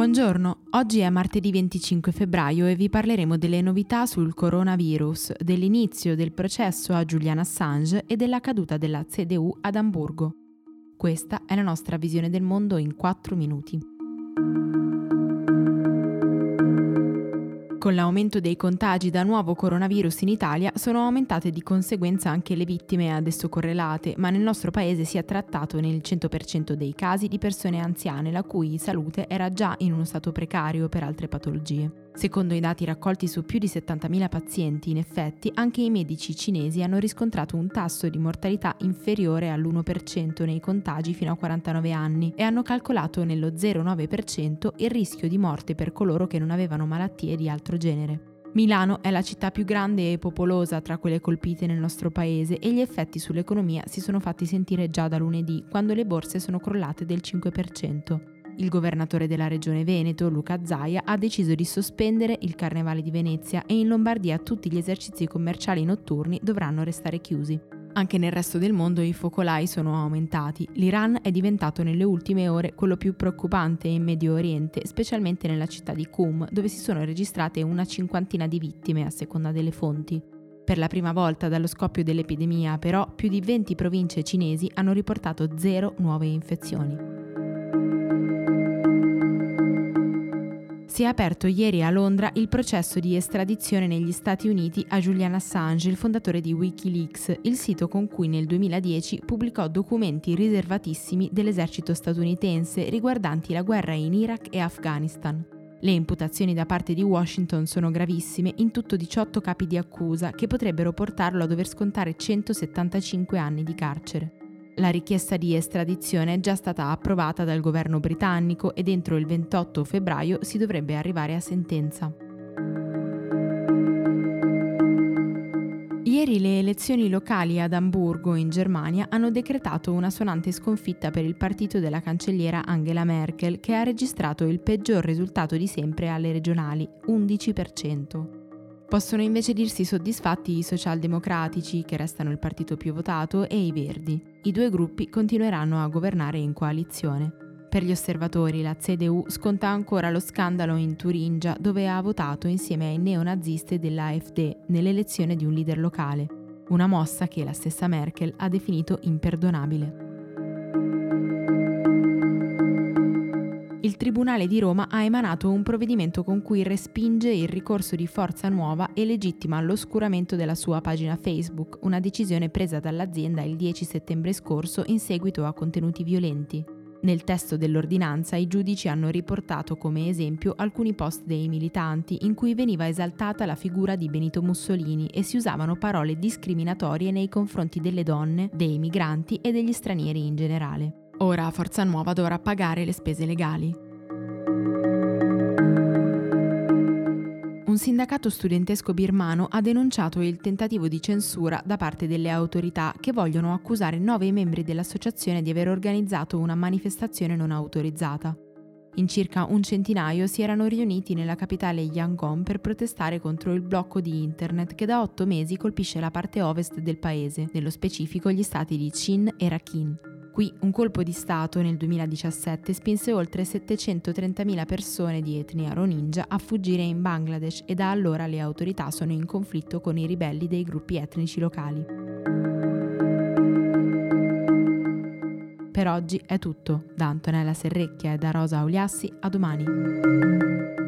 Buongiorno, oggi è martedì 25 febbraio e vi parleremo delle novità sul coronavirus, dell'inizio del processo a Julian Assange e della caduta della CDU ad Amburgo. Questa è la nostra visione del mondo in 4 minuti. Con l'aumento dei contagi da nuovo coronavirus in Italia sono aumentate di conseguenza anche le vittime ad esso correlate, ma nel nostro paese si è trattato nel 100% dei casi di persone anziane la cui salute era già in uno stato precario per altre patologie. Secondo i dati raccolti su più di 70.000 pazienti, in effetti, anche i medici cinesi hanno riscontrato un tasso di mortalità inferiore all'1% nei contagi fino a 49 anni e hanno calcolato nello 0,9% il rischio di morte per coloro che non avevano malattie di altro genere. Milano è la città più grande e popolosa tra quelle colpite nel nostro paese e gli effetti sull'economia si sono fatti sentire già da lunedì, quando le borse sono crollate del 5%. Il governatore della regione Veneto, Luca Zaia, ha deciso di sospendere il Carnevale di Venezia e in Lombardia tutti gli esercizi commerciali notturni dovranno restare chiusi. Anche nel resto del mondo i focolai sono aumentati. L'Iran è diventato nelle ultime ore quello più preoccupante in Medio Oriente, specialmente nella città di Qum, dove si sono registrate una cinquantina di vittime a seconda delle fonti. Per la prima volta dallo scoppio dell'epidemia, però, più di 20 province cinesi hanno riportato zero nuove infezioni. Si è aperto ieri a Londra il processo di estradizione negli Stati Uniti a Julian Assange, il fondatore di Wikileaks, il sito con cui nel 2010 pubblicò documenti riservatissimi dell'esercito statunitense riguardanti la guerra in Iraq e Afghanistan. Le imputazioni da parte di Washington sono gravissime, in tutto 18 capi di accusa che potrebbero portarlo a dover scontare 175 anni di carcere. La richiesta di estradizione è già stata approvata dal governo britannico e entro il 28 febbraio si dovrebbe arrivare a sentenza. Ieri le elezioni locali ad Amburgo, in Germania, hanno decretato una sonante sconfitta per il partito della cancelliera Angela Merkel, che ha registrato il peggior risultato di sempre alle regionali, 11%. Possono invece dirsi soddisfatti i socialdemocratici, che restano il partito più votato, e i verdi. I due gruppi continueranno a governare in coalizione. Per gli osservatori la CDU sconta ancora lo scandalo in Turingia dove ha votato insieme ai neonazisti dell'AfD nell'elezione di un leader locale, una mossa che la stessa Merkel ha definito imperdonabile. Il Tribunale di Roma ha emanato un provvedimento con cui respinge il ricorso di Forza Nuova e legittima l'oscuramento della sua pagina Facebook, una decisione presa dall'azienda il 10 settembre scorso in seguito a contenuti violenti. Nel testo dell'ordinanza i giudici hanno riportato come esempio alcuni post dei militanti in cui veniva esaltata la figura di Benito Mussolini e si usavano parole discriminatorie nei confronti delle donne, dei migranti e degli stranieri in generale. Ora Forza Nuova dovrà pagare le spese legali. Un sindacato studentesco birmano ha denunciato il tentativo di censura da parte delle autorità che vogliono accusare nove membri dell'associazione di aver organizzato una manifestazione non autorizzata. In circa un centinaio si erano riuniti nella capitale Yangon per protestare contro il blocco di internet che da otto mesi colpisce la parte ovest del paese, nello specifico gli stati di Chin e Rakhine. Qui un colpo di Stato nel 2017 spinse oltre 730.000 persone di etnia Rohingya a fuggire in Bangladesh e da allora le autorità sono in conflitto con i ribelli dei gruppi etnici locali. Per oggi è tutto. Da Antonella Serrecchia e da Rosa Auliassi, a domani.